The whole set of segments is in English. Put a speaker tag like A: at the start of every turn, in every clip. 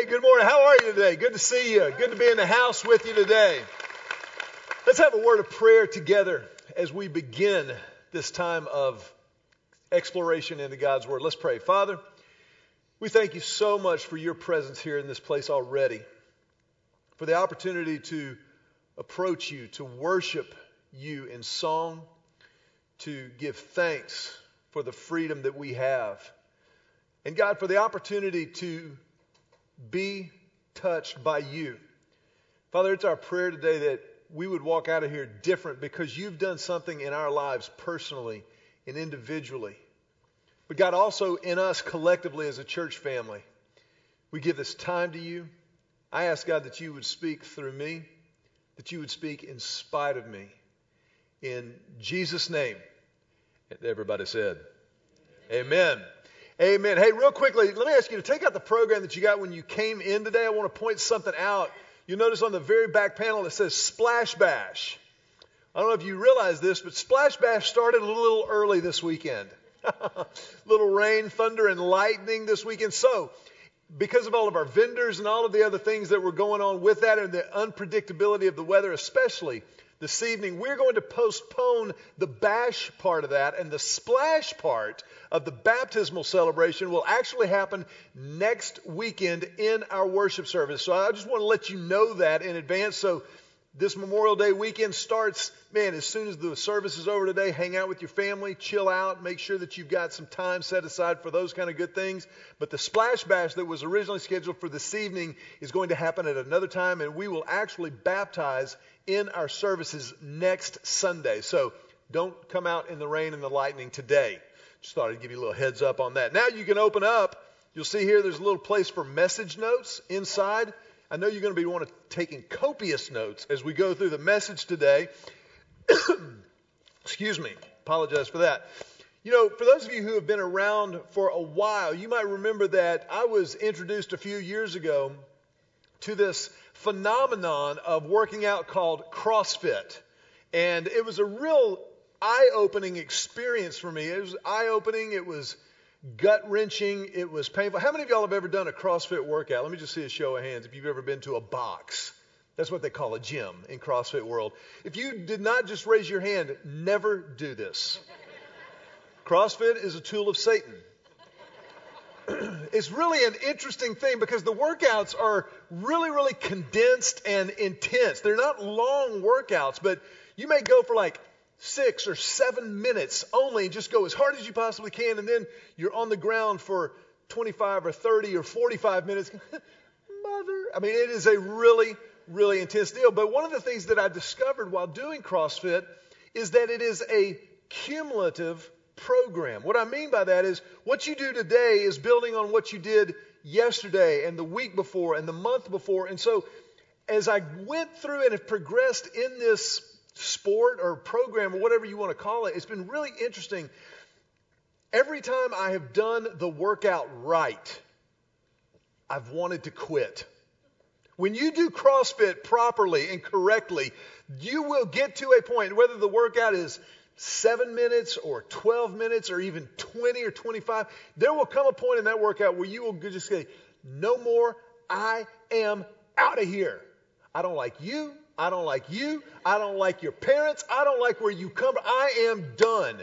A: Hey, good morning. How are you today? Good to see you. Good to be in the house with you today. Let's have a word of prayer together as we begin this time of exploration into God's Word. Let's pray. Father, we thank you so much for your presence here in this place already, for the opportunity to approach you, to worship you in song, to give thanks for the freedom that we have. And God, for the opportunity to be touched by you. Father, it's our prayer today that we would walk out of here different because you've done something in our lives personally and individually. But God, also in us collectively as a church family, we give this time to you. I ask God that you would speak through me, that you would speak in spite of me. In Jesus' name, everybody said, Amen. Amen. Hey, real quickly, let me ask you to take out the program that you got when you came in today. I want to point something out. You'll notice on the very back panel it says Splash Bash. I don't know if you realize this, but Splash Bash started a little early this weekend. little rain, thunder, and lightning this weekend. So, because of all of our vendors and all of the other things that were going on with that and the unpredictability of the weather, especially, this evening, we're going to postpone the bash part of that, and the splash part of the baptismal celebration will actually happen next weekend in our worship service. So I just want to let you know that in advance. So this Memorial Day weekend starts, man, as soon as the service is over today, hang out with your family, chill out, make sure that you've got some time set aside for those kind of good things. But the splash bash that was originally scheduled for this evening is going to happen at another time, and we will actually baptize in our services next Sunday. So don't come out in the rain and the lightning today. Just thought I'd give you a little heads up on that. Now you can open up. You'll see here there's a little place for message notes inside. I know you're going to be wanting taking copious notes as we go through the message today. Excuse me. Apologize for that. You know, for those of you who have been around for a while, you might remember that I was introduced a few years ago to this phenomenon of working out called CrossFit. And it was a real eye opening experience for me. It was eye opening. It was gut wrenching. It was painful. How many of y'all have ever done a CrossFit workout? Let me just see a show of hands if you've ever been to a box. That's what they call a gym in CrossFit world. If you did not just raise your hand, never do this. CrossFit is a tool of Satan. it's really an interesting thing because the workouts are really, really condensed and intense. They're not long workouts, but you may go for like six or seven minutes only, just go as hard as you possibly can, and then you're on the ground for 25 or 30 or 45 minutes. Mother, I mean, it is a really, really intense deal. But one of the things that I discovered while doing CrossFit is that it is a cumulative program. What I mean by that is what you do today is building on what you did yesterday and the week before and the month before. And so as I went through and have progressed in this sport or program or whatever you want to call it, it's been really interesting. Every time I have done the workout right, I've wanted to quit. When you do CrossFit properly and correctly, you will get to a point, whether the workout is seven minutes or 12 minutes or even 20 or 25, there will come a point in that workout where you will just say, No more, I am out of here. I don't like you. I don't like you. I don't like your parents. I don't like where you come from. I am done.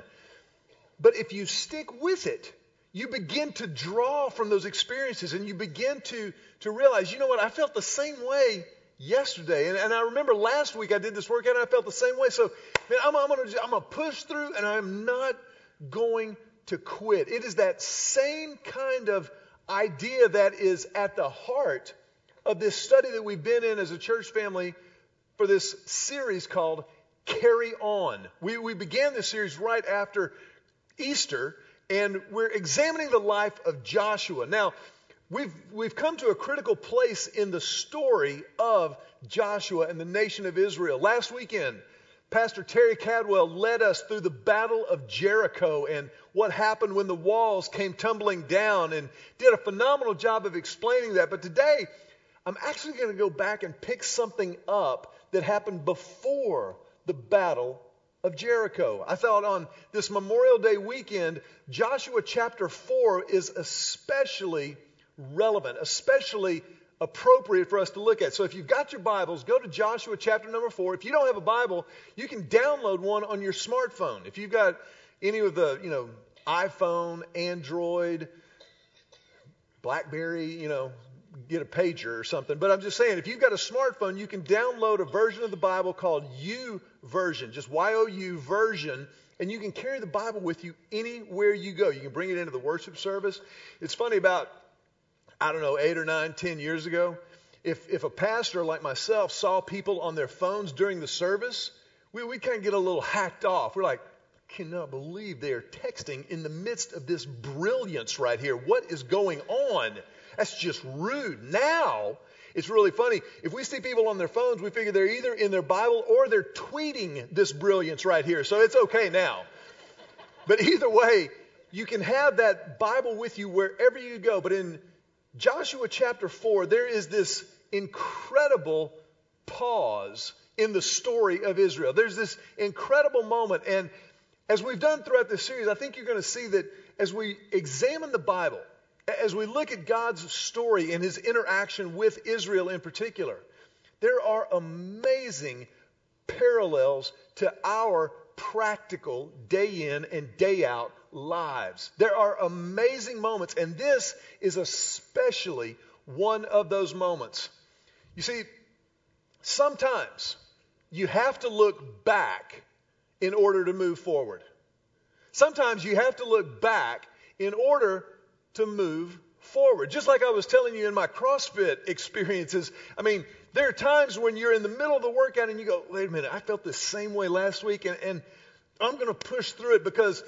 A: But if you stick with it, you begin to draw from those experiences and you begin to, to realize, you know what, I felt the same way yesterday. And, and I remember last week I did this workout and I felt the same way. So, man, I'm, I'm going to push through and I'm not going to quit. It is that same kind of idea that is at the heart of this study that we've been in as a church family for this series called Carry On. We, we began this series right after Easter, and we're examining the life of Joshua. Now, we've, we've come to a critical place in the story of Joshua and the nation of Israel. Last weekend, Pastor Terry Cadwell led us through the Battle of Jericho and what happened when the walls came tumbling down and did a phenomenal job of explaining that. But today, I'm actually going to go back and pick something up that happened before the battle of Jericho. I thought on this Memorial Day weekend, Joshua chapter 4 is especially relevant, especially appropriate for us to look at. So if you've got your Bibles, go to Joshua chapter number 4. If you don't have a Bible, you can download one on your smartphone. If you've got any of the, you know, iPhone, Android, BlackBerry, you know, get a pager or something. But I'm just saying, if you've got a smartphone, you can download a version of the Bible called U version, just Y O U version, and you can carry the Bible with you anywhere you go. You can bring it into the worship service. It's funny about, I don't know, eight or nine, ten years ago, if, if a pastor like myself saw people on their phones during the service, we, we kind of get a little hacked off. We're like, cannot believe they are texting in the midst of this brilliance right here. What is going on? That's just rude. Now, it's really funny. If we see people on their phones, we figure they're either in their Bible or they're tweeting this brilliance right here. So it's okay now. But either way, you can have that Bible with you wherever you go. But in Joshua chapter 4, there is this incredible pause in the story of Israel. There's this incredible moment. And as we've done throughout this series, I think you're going to see that as we examine the Bible, as we look at God's story and his interaction with Israel in particular, there are amazing parallels to our practical day in and day out lives. There are amazing moments, and this is especially one of those moments. You see, sometimes you have to look back in order to move forward. Sometimes you have to look back in order to move forward. Just like I was telling you in my CrossFit experiences, I mean, there are times when you're in the middle of the workout and you go, wait a minute, I felt the same way last week and, and I'm going to push through it because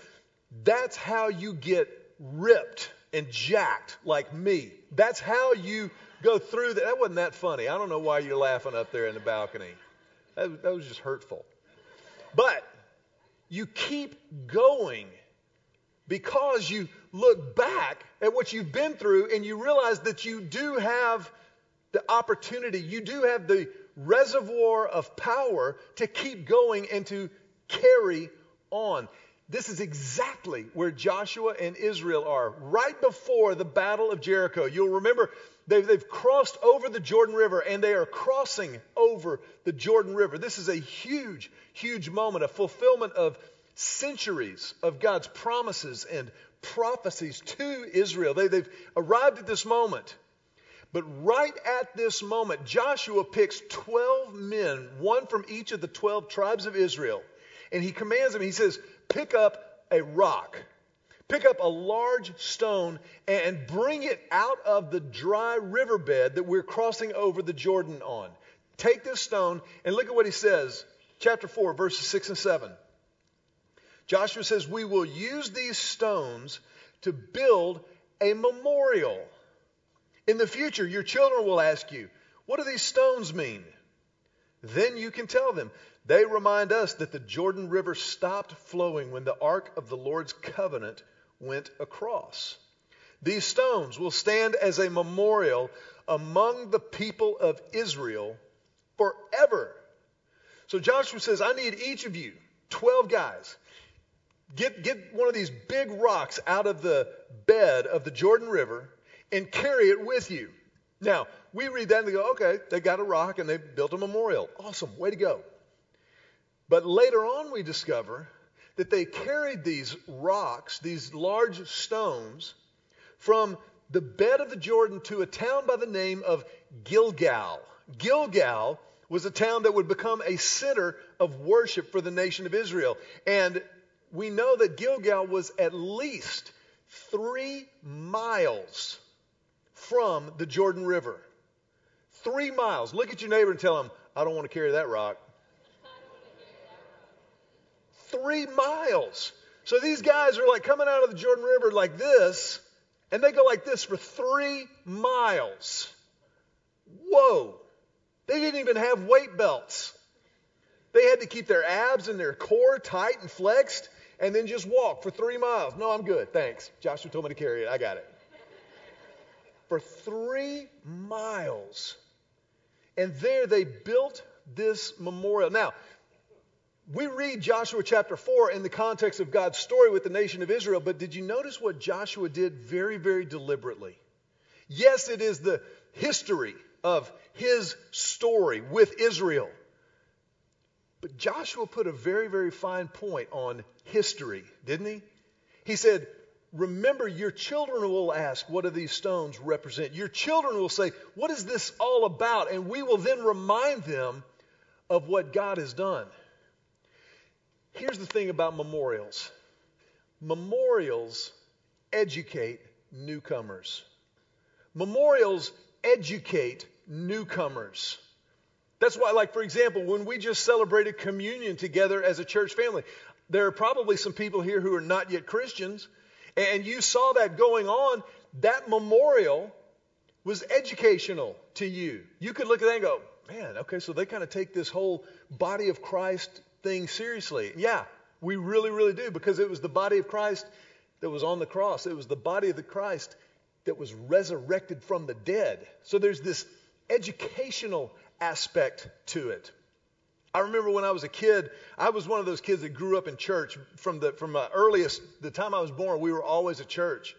A: that's how you get ripped and jacked like me. That's how you go through that. That wasn't that funny. I don't know why you're laughing up there in the balcony. That, that was just hurtful. But you keep going because you look back at what you've been through and you realize that you do have the opportunity, you do have the reservoir of power to keep going and to carry on. This is exactly where Joshua and Israel are, right before the Battle of Jericho. You'll remember they've, they've crossed over the Jordan River and they are crossing over the Jordan River. This is a huge, huge moment, a fulfillment of centuries of God's promises and prophecies to Israel. They, they've arrived at this moment. But right at this moment, Joshua picks 12 men, one from each of the 12 tribes of Israel, and he commands them, he says, pick up a rock, pick up a large stone, and bring it out of the dry riverbed that we're crossing over the Jordan on. Take this stone, and look at what he says, chapter 4, verses 6 and 7. Joshua says, We will use these stones to build a memorial. In the future, your children will ask you, What do these stones mean? Then you can tell them, They remind us that the Jordan River stopped flowing when the ark of the Lord's covenant went across. These stones will stand as a memorial among the people of Israel forever. So Joshua says, I need each of you, 12 guys, Get, get one of these big rocks out of the bed of the Jordan River and carry it with you. Now, we read that and we go, okay, they got a rock and they built a memorial. Awesome, way to go. But later on, we discover that they carried these rocks, these large stones, from the bed of the Jordan to a town by the name of Gilgal. Gilgal was a town that would become a center of worship for the nation of Israel. And we know that Gilgal was at least three miles from the Jordan River. Three miles. Look at your neighbor and tell him, I don't want to carry that rock. Three miles. So these guys are like coming out of the Jordan River like this, and they go like this for three miles. Whoa. They didn't even have weight belts. They had to keep their abs and their core tight and flexed and then just walk for three miles. No, I'm good. Thanks. Joshua told me to carry it. I got it. For three miles. And there they built this memorial. Now, we read Joshua chapter 4 in the context of God's story with the nation of Israel, but did you notice what Joshua did very, very deliberately? Yes, it is the, history of his story with Israel. But Joshua put a very, very fine point on history, didn't he? He said, Remember, your children will ask, What do these stones represent? Your children will say, What is this all about? And we will then remind them of what God has done. Here's the thing about memorials memorials educate newcomers. Memorials educate newcomers. That's why, like, for example, when we just celebrated communion together as a church family, there are probably some people here who are not yet Christians, and you saw that going on. That memorial was educational to you. You could look at that and go, man, okay, so they kind of take this whole body of Christ thing seriously. Yeah, we really, really do, because it was the body of Christ that was on the cross. It was the body of the Christ that was resurrected from the dead. So there's this educational aspect to it. I remember when I was a kid, I was one of those kids that grew up in church from the from my earliest the time I was born. We were always at church,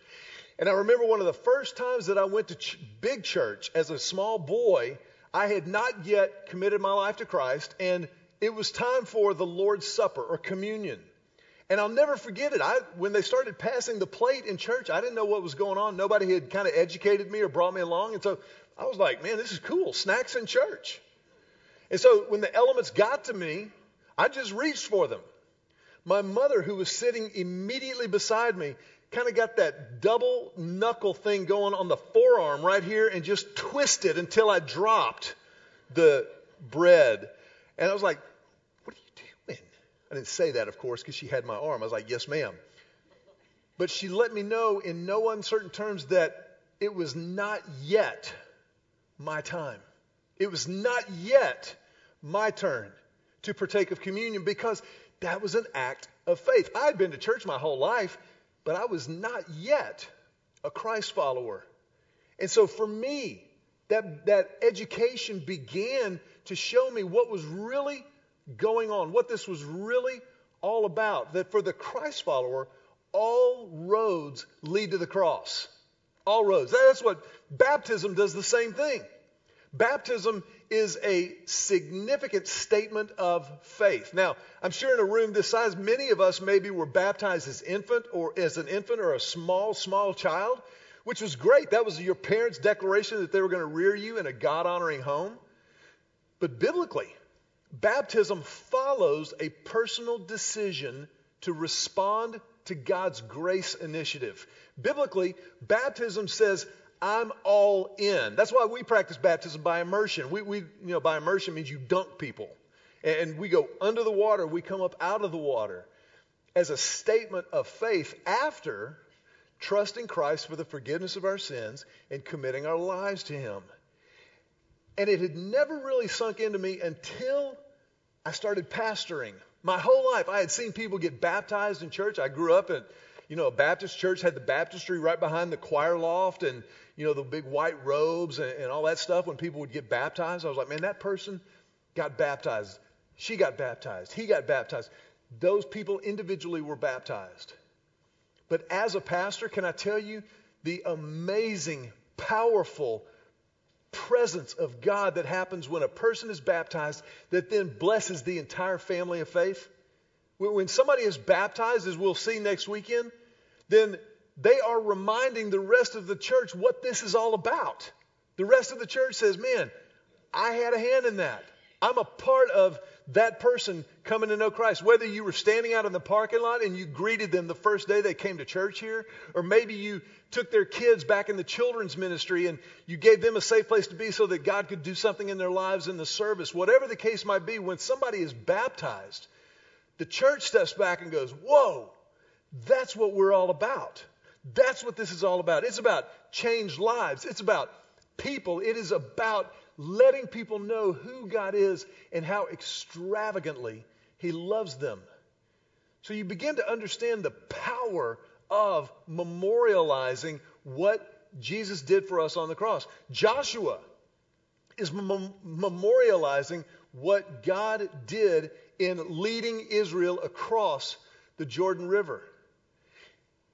A: and I remember one of the first times that I went to ch- big church as a small boy. I had not yet committed my life to Christ, and it was time for the Lord's Supper or communion. And I'll never forget it. I, when they started passing the plate in church, I didn't know what was going on. Nobody had kind of educated me or brought me along. And so I was like, man, this is cool. Snacks in church. And so when the elements got to me, I just reached for them. My mother, who was sitting immediately beside me, kind of got that double knuckle thing going on the forearm right here and just twisted until I dropped the bread. And I was like, what are you doing? I didn't say that, of course, because she had my arm. I was like, yes, ma'am. But she let me know in no uncertain terms that it was not yet my time. It was not yet my turn to partake of communion because that was an act of faith. I had been to church my whole life, but I was not yet a Christ follower. And so for me, that, that education began to show me what was really going on, what this was really all about. That for the Christ follower, all roads lead to the cross. All roads. That's what baptism does the same thing. Baptism is a significant statement of faith. Now, I'm sure in a room this size, many of us maybe were baptized as infant or as an infant or a small, small child, which was great. That was your parents' declaration that they were going to rear you in a God honoring home. But biblically, Baptism follows a personal decision to respond to God's grace initiative. Biblically, baptism says, I'm all in. That's why we practice baptism by immersion. We, we you know, by immersion means you dunk people. And we go under the water, we come up out of the water as a statement of faith after trusting Christ for the forgiveness of our sins and committing our lives to Him. And it had never really sunk into me until I started pastoring. My whole life, I had seen people get baptized in church. I grew up at, you know, a Baptist church, had the baptistry right behind the choir loft and, you know, the big white robes and, and all that stuff when people would get baptized. I was like, man, that person got baptized. She got baptized. He got baptized. Those people individually were baptized. But as a pastor, can I tell you the amazing, powerful presence of God that happens when a person is baptized that then blesses the entire family of faith? When somebody is baptized, as we'll see next weekend, then they are reminding the rest of the church what this is all about. The rest of the church says, Man, I had a hand in that. I'm a part of that person coming to know Christ. Whether you were standing out in the parking lot and you greeted them the first day they came to church here, or maybe you took their kids back in the children's ministry and you gave them a safe place to be so that God could do something in their lives in the service. Whatever the case might be, when somebody is baptized, the church steps back and goes, Whoa, that's what we're all about. That's what this is all about. It's about changed lives. It's about people. It is about letting people know who God is and how extravagantly He loves them. So you begin to understand the power of memorializing what Jesus did for us on the cross. Joshua is mem- memorializing what God did in leading Israel across the Jordan River.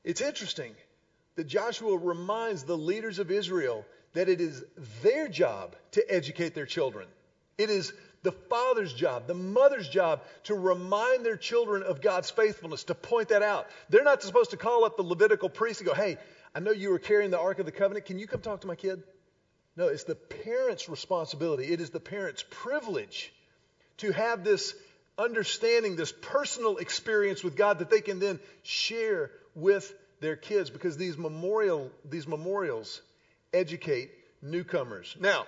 A: It's interesting that Joshua reminds the leaders of Israel that it is their job to educate their children. It is the father's job, the mother's job to remind their children of God's faithfulness, to point that out. They're not supposed to call up the Levitical priest and go, hey, I know you were carrying the Ark of the Covenant. Can you come talk to my kid? No, it's the parent's responsibility. It is the parent's privilege to have this understanding, this personal experience with God that they can then share with their kids because these memorial these memorials educate newcomers. Now,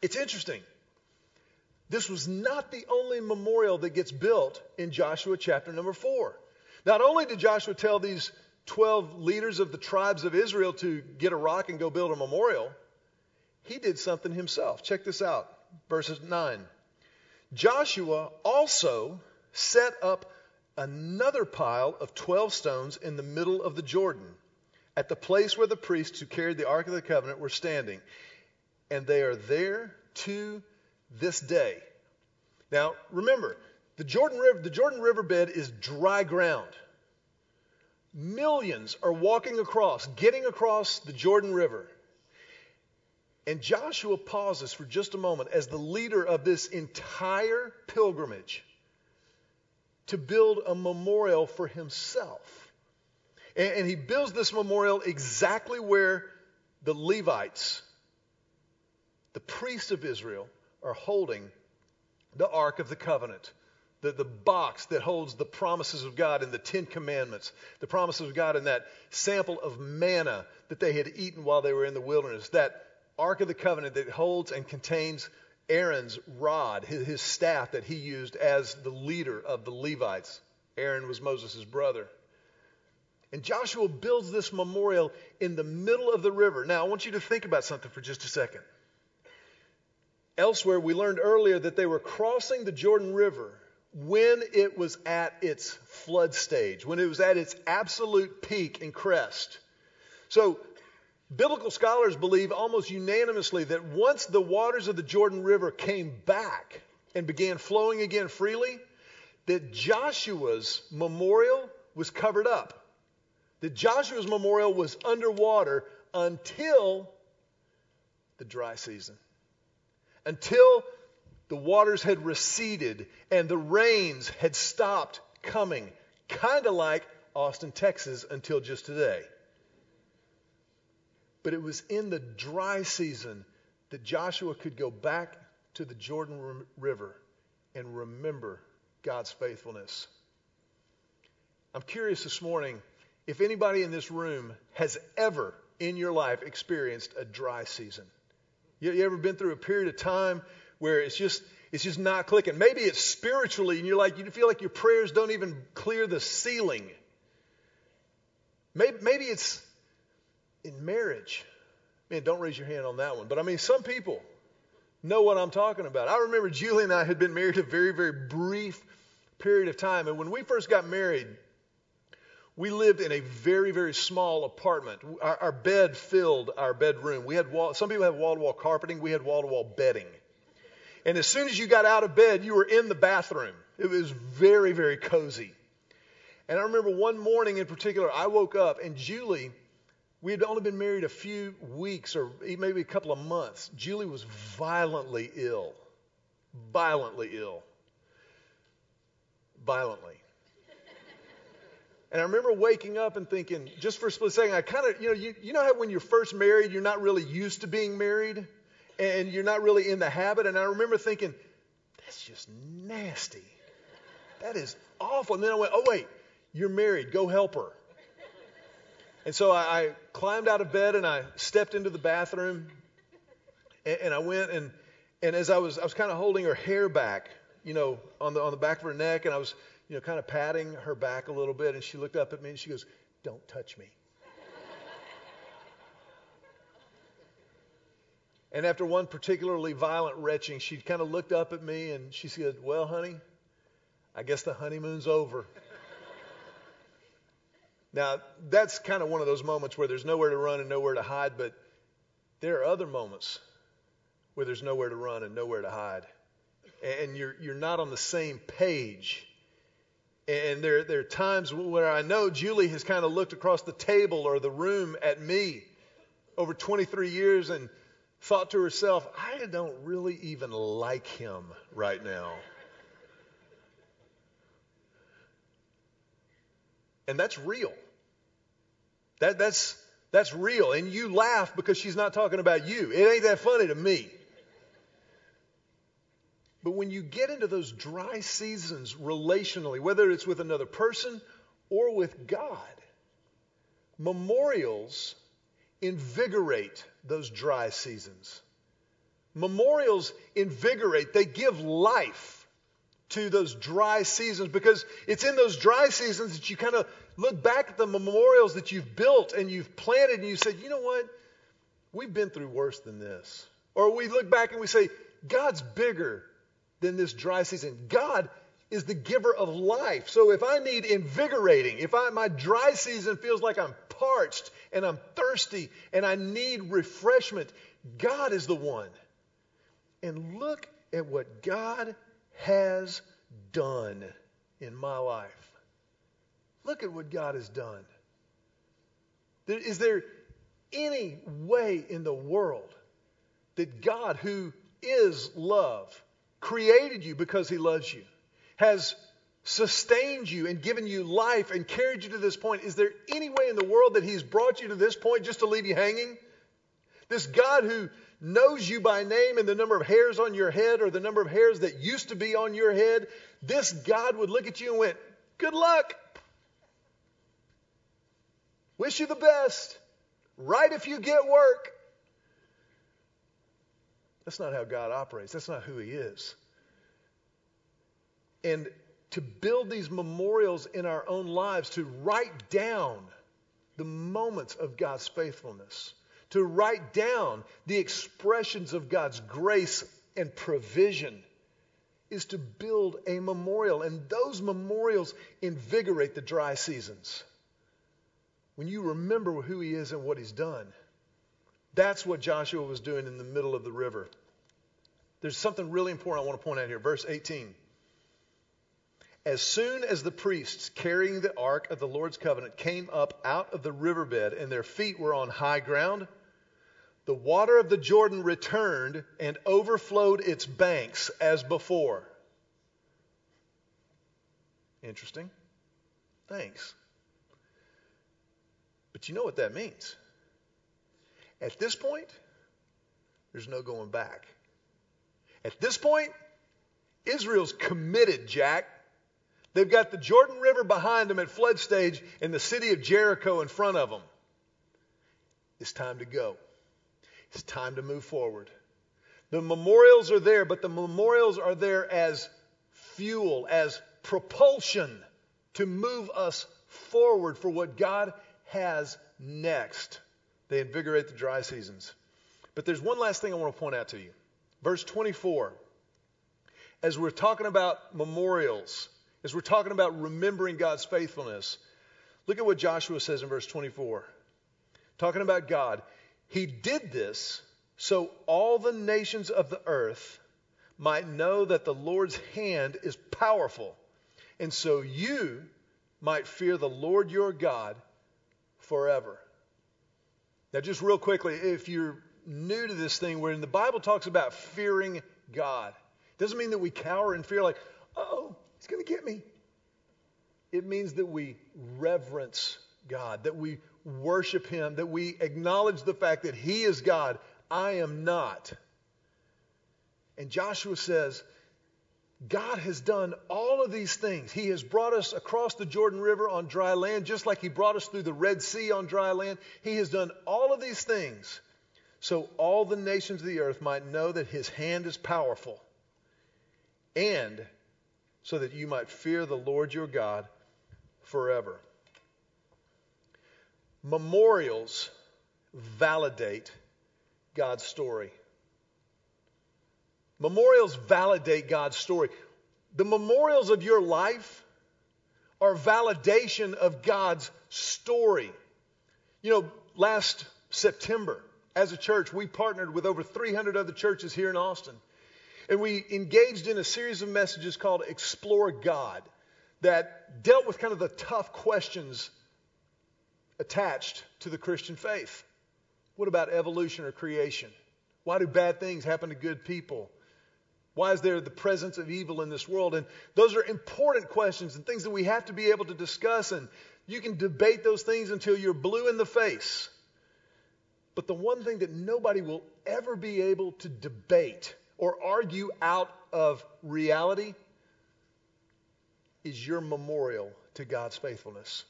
A: it's interesting. This was not the only memorial that gets built in Joshua chapter number 4. Not only did Joshua tell these 12 leaders of the tribes of Israel to get a rock and go build a memorial, he did something himself. Check this out. Verses 9. Joshua also set up another pile of 12 stones in the middle of the Jordan at the place where the priests who carried the Ark of the Covenant were standing. And they are there to this day. Now, remember, the Jordan River, the Jordan Riverbed is dry ground. Millions are walking across, getting across the Jordan River. And Joshua pauses for just a moment as the leader of this entire pilgrimage to build a memorial for himself. And, and, he builds this memorial exactly where the Levites, the priests of Israel, are holding the Ark of the Covenant. The, the box that holds the promises of God and the Ten Commandments, the promises of God and that sample of manna that they had eaten while they were in the wilderness, that Ark of the Covenant that holds and contains Aaron's rod, his, his staff that he used as the leader of the Levites. Aaron was Moses' brother. And Joshua builds this memorial in the middle of the river. Now, I want you to think about something for just a second. Elsewhere, we learned earlier that they were crossing the Jordan River when it was at its flood stage, when it was at its absolute peak and crest. So Biblical scholars believe almost unanimously that once the waters of the Jordan River came back and began flowing again freely, that Joshua's memorial was covered up. That Joshua's memorial was underwater until the dry season. Until the waters had receded and the rains had stopped coming. Kind of like Austin, Texas, until just today. But it was in the dry season that Joshua could go back to the Jordan River and remember God's faithfulness. I'm curious this morning if anybody in this room has ever in your life experienced a dry season. You, you ever been through a period of time where it's just it's just not clicking? Maybe it's spiritually and you're like you feel like your prayers don't even clear the ceiling. Maybe, maybe it's in marriage. Man, don't raise your hand on that one. But I mean, some people know what I'm talking about. I remember Julie and I had been married a very, very brief period of time. And when we first got married, we lived in a very, very small apartment. Our, our bed filled our bedroom. We had wall, some people have wall to wall carpeting. We had wall to wall bedding. And as soon as you got out of bed, you were in the bathroom. It was very, very cozy. And I remember one morning in particular, I woke up and Julie we had only been married a few weeks or maybe a couple of months. Julie was violently ill. Violently ill. Violently. And I remember waking up and thinking, just for a split second, I kind of, you know, you, you know how when you're first married, you're not really used to being married and you're not really in the habit. And I remember thinking, that's just nasty. That is awful. And then I went, oh, wait, you're married. Go help her. And so I, I climbed out of bed and I stepped into the bathroom and, and I went and, and as I was, I was kind of holding her hair back, you know, on the, on the back of her neck and I was, you know, kind of patting her back a little bit and she looked up at me and she goes, don't touch me. And after one particularly violent retching, she kind of looked up at me and she said, Well, honey, I guess the honeymoon's over. Now, that's kind of one of those moments where there's nowhere to run and nowhere to hide, but there are other moments where there's nowhere to run and nowhere to hide. And you're, you're not on the same page. And there, there are times where I know Julie has kind of looked across the table or the room at me over 23 years and thought to herself, I don't really even like him right now. And that's real. That, that's, that's real. And you laugh because she's not talking about you. It ain't that funny to me. But when you get into those dry seasons relationally, whether it's with another person or with God, memorials invigorate those dry seasons. Memorials invigorate, they give life to those dry seasons because it's in those dry seasons that you kind of look back at the memorials that you've built and you've planted and you say, you know what? We've been through worse than this. Or we look back and we say, God's bigger than this dry season. God is the giver of life. So if I need invigorating, if I, my dry season feels like I'm parched and I'm thirsty and I need refreshment, God is the one. And look at what God has done in my life. Look at what God has done. Is there any way in the world that God, who is love, created you because he loves you, has sustained you and given you life and carried you to this point, is there any way in the world that he's brought you to this point just to leave you hanging? This God who knows you by name and the number of hairs on your head or the number of hairs that used to be on your head, this God would look at you and went, Good luck. Wish you the best. Write if you get work. That's not how God operates. That's not who He is. And to build these memorials in our own lives, to write down the moments of God's faithfulness, to write down the expressions of God's grace and provision, is to build a memorial. And those memorials invigorate the dry seasons. When you remember who He is and what He's done. That's what Joshua was doing in the middle of the river. There's something really important I want to point out here. Verse 18. As soon as the priests carrying the ark of the Lord's covenant came up out of the riverbed and their feet were on high ground, the water of the Jordan returned and overflowed its banks as before. Interesting. Thanks. But you know what that means. At this point, there's no going back. At this point, Israel's committed, Jack. They've got the Jordan River behind them at flood stage and the city of Jericho in front of them. It's time to go. It's time to move forward. The memorials are there, but the memorials are there as fuel, as propulsion to move us forward for what God has next. They invigorate the dry seasons. But there's one last thing I want to point out to you. Verse 24. As we're talking about memorials, as we're talking about remembering God's faithfulness, look at what Joshua says in verse 24. Talking about God, He did this so all the nations of the earth might know that the Lord's hand is powerful, and so you might fear the Lord your God forever. Now, just real quickly, if you're new to this thing, where the Bible talks about fearing God, it doesn't mean that we cower in fear like, oh, He's going to get me. It means that we reverence God, that we worship Him, that we acknowledge the fact that He is God. I am not. And Joshua says, God has done all of these things. He has brought us across the Jordan River on dry land, just like He brought us through the Red Sea on dry land. He has done all of these things so all the nations of the earth might know that His hand is powerful and so that you might fear the Lord your God forever. Memorials validate God's story. Memorials validate God's story. The memorials of your life are validation of God's story. You know, last September, as a church, we partnered with over 300 other churches here in Austin. And we engaged in a series of messages called Explore God that dealt with kind of the tough questions attached to the Christian faith. What about evolution or creation? Why do bad things happen to good people? Why is there the presence of evil in this world? And those are important questions and things that we have to be able to discuss. And you can debate those things until you're blue in the face. But the one thing that nobody will ever be able to debate or argue out of reality is your memorial to God's faithfulness.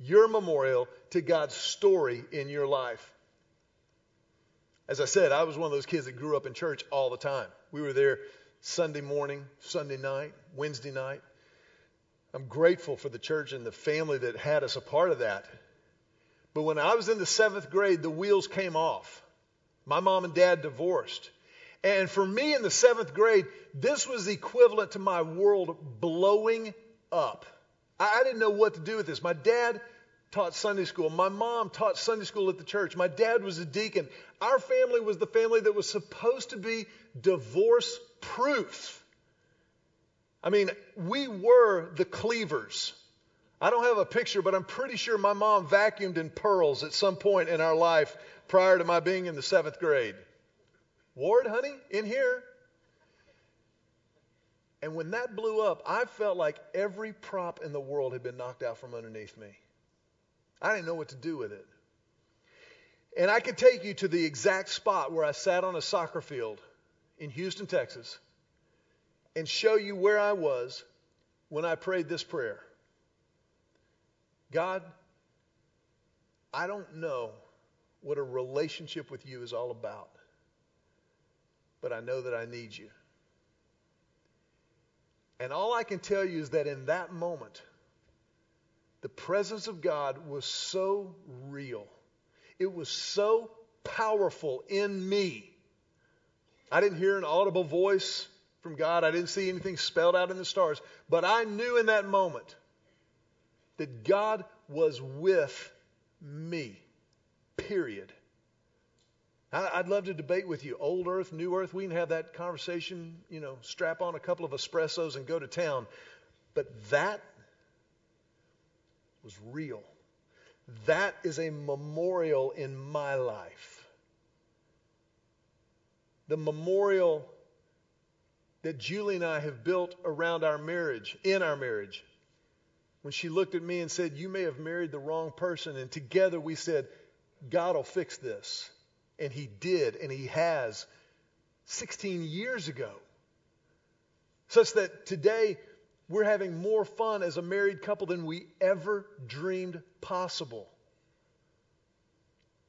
A: Your memorial to God's story in your life. As I said, I was one of those kids that grew up in church all the time. We were there Sunday morning, Sunday night, Wednesday night. I'm grateful for the church and the family that had us a part of that. But when I was in the seventh grade, the wheels came off. My mom and dad divorced. And for me in the seventh grade, this was equivalent to my world blowing up. I didn't know what to do with this. My dad taught Sunday school. My mom taught Sunday school at the church. My dad was a deacon. Our family was the family that was supposed to be divorce proof. I mean, we were the cleavers. I don't have a picture, but I'm pretty sure my mom vacuumed in pearls at some point in our life prior to my being in the seventh grade. Ward, honey, in here. And when that blew up, I felt like every prop in the world had been knocked out from underneath me. I didn't know what to do with it. And I could take you to the exact spot where I sat on a soccer field in Houston, Texas, and show you where I was when I prayed this prayer God, I don't know what a relationship with you is all about, but I know that I need you. And all I can tell you is that in that moment, the presence of God was so real. It was so powerful in me. I didn't hear an audible voice from God. I didn't see anything spelled out in the stars. But I knew in that moment that God was with me. Period. I'd love to debate with you. Old Earth, New Earth, we can have that conversation, you know, strap on a couple of espressos and go to town. But that was real. That is a memorial in my life. The memorial that Julie and I have built around our marriage, in our marriage. When she looked at me and said, You may have married the wrong person. And together we said, God will fix this. And He did, and He has 16 years ago. Such that today we're having more fun as a married couple than we ever dreamed possible.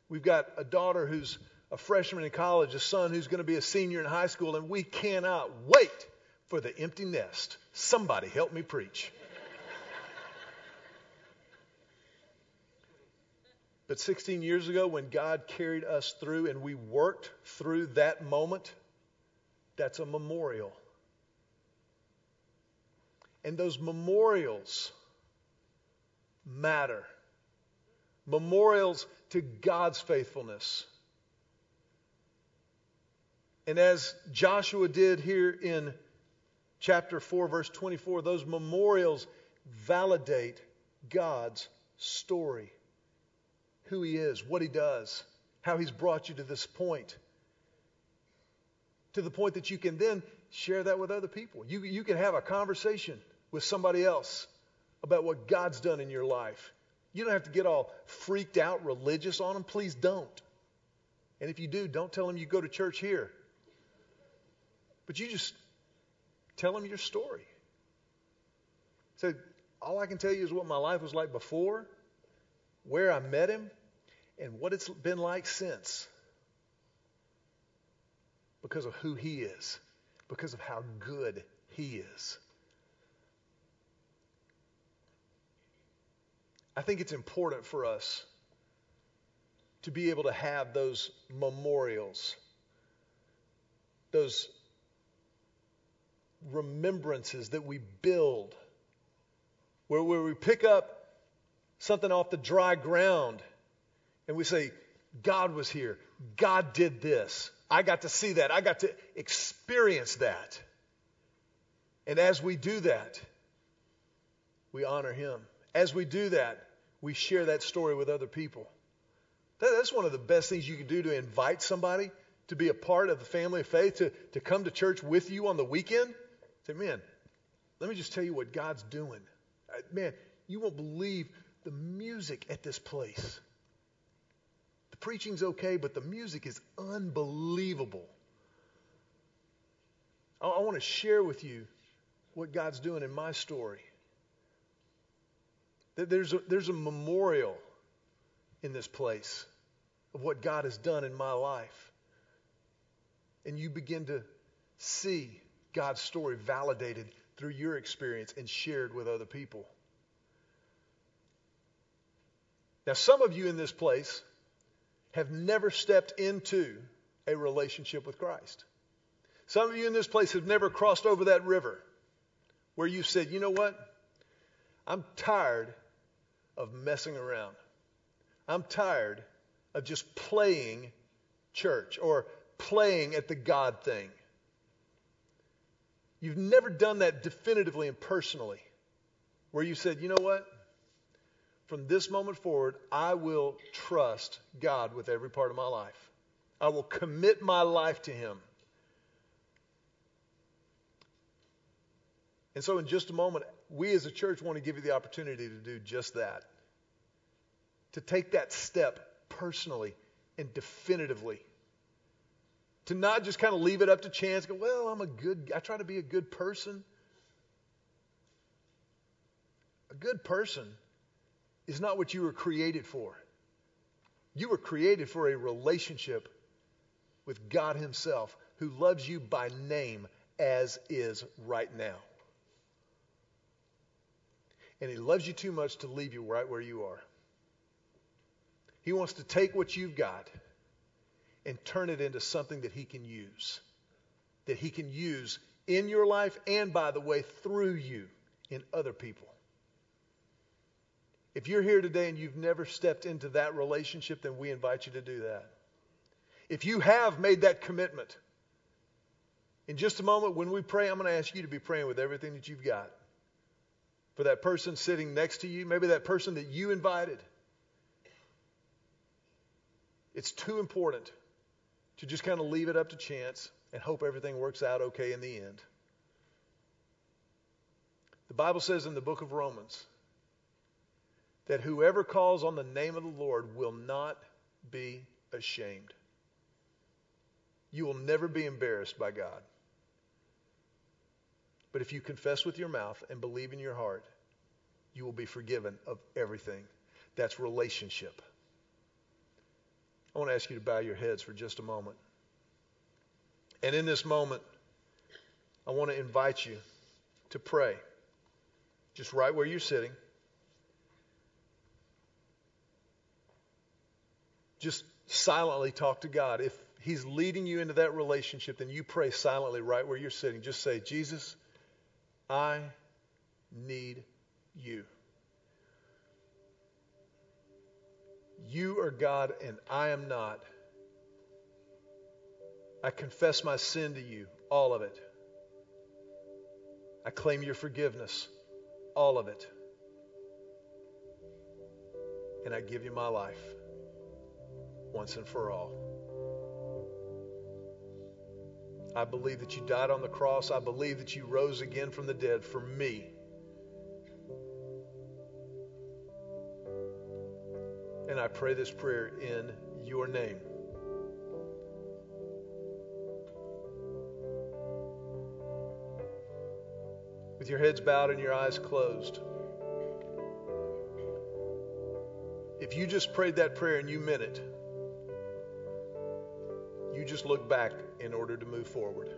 A: We've got a daughter who's a freshman in college, a son who's going to be a senior in high school, and we cannot wait for the empty nest. Somebody help me preach. But 16 years ago, when God carried us through and we worked through that moment, that's a memorial. And those memorials matter. Memorials to God's faithfulness. And as Joshua did here in chapter 4, verse 24, those memorials validate God's story who He is, what He does, how He's brought you to this point. To the point that you can then share that with other people. You, you can have a conversation with somebody else about what God's done in your life. You don't have to get all freaked out religious on them. Please don't. And if you do, don't tell them you go to church here. But you just tell them your story. Say, so all I can tell you is what my life was like before, where I met him, and what it's been like since. Because of who he is, because of how good he is. I think it's important for us to be able to have those memorials, those remembrances that we build, where, where we pick up something off the dry ground and we say, God was here. God did this. I got to see that. I got to experience that. And as we do that, we honor Him. As we do that, we share that story with other people. That, that's one of the best things you can do to invite somebody to be a part of the family of faith, to, to come to church with you on the weekend. Say, man, let me just tell you what God's doing. Uh, man, you won't believe the music at this place. The preaching's okay, but the music is unbelievable. I, I want to share with you what God's doing in my story. There's a, there's a memorial in this place of what God has done in my life. And you begin to see God's story validated through your experience and shared with other people. Now, some of you in this place have never stepped into a relationship with Christ. Some of you in this place have never crossed over that river where you said, you know what? I'm tired of messing around. I'm tired of just playing church or playing at the God thing. You've never done that definitively and personally, where you said, you know what? From this moment forward, I will trust God with every part of my life. I will commit my life to Him. And so, in just a moment, we as a church want to give you the opportunity to do just that. To take that step personally and definitively. To not just kind of leave it up to chance, go, well, I'm a good, I try to be a good person. A good person is not what you were created for. You were created for a relationship with God Himself, who loves you by name as is right now. And He loves you too much to leave you right where you are. He wants to take what you've got and turn it into something that He can use. That He can use in your life and, by the way, through you in other people. If you're here today and you've never stepped into that relationship, then we invite you to do that. If you have made that commitment, in just a moment when we pray, I'm going to ask you to be praying with everything that you've got. For that person sitting next to you, maybe that person that you invited. It's too important to just kind of leave it up to chance and hope everything works out okay in the end. The Bible says in the book of Romans that whoever calls on the name of the Lord will not be ashamed. You will never be embarrassed by God. But if you confess with your mouth and believe in your heart, you will be forgiven of everything. That's relationship. I want to ask you to bow your heads for just a moment. And in this moment, I want to invite you to pray, just right where you're sitting. just silently talk to God. If He's leading you into that relationship, then you pray silently right where you're sitting. Just say, Jesus, I need you. You are God and I am not. I confess my sin to you, all of it. I claim your forgiveness, all of it. And I give you my life once and for all. I believe that you died on the cross. I believe that you rose again from the dead for me. And I pray this prayer in your name. With your heads bowed and your eyes closed. If you just prayed that prayer and you meant it, you just look back in order to move forward.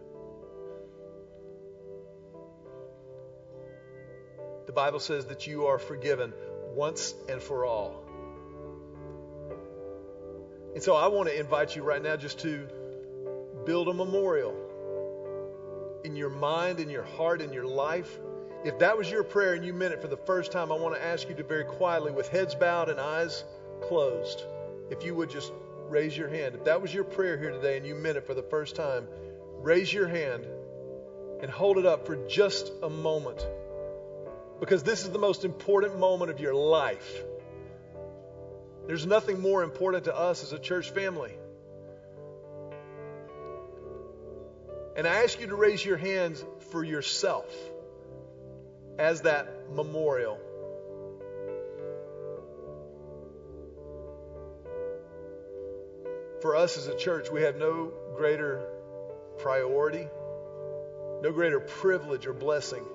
A: The Bible says that you are forgiven once and for all. And so I want to invite you right now just to build a memorial in your mind, in your heart, in your life. If that was your prayer and you meant it for the first time, I want to ask you to very quietly, with heads bowed and eyes closed, if you would just raise your hand. If that was your prayer here today and you meant it for the first time, raise your hand and hold it up for just a moment. Because this is the most important moment of your life. There's nothing more important to us as a church family. And I ask you to raise your hands for yourself as that memorial. For us as a church, we have no greater priority, no greater privilege or blessing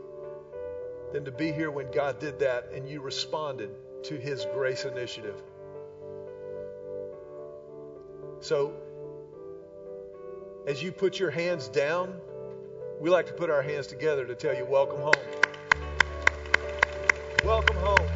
A: than to be here when God did that and you responded to His grace initiative. So, as you put your hands down, we like to put our hands together to tell you, welcome home. Welcome home.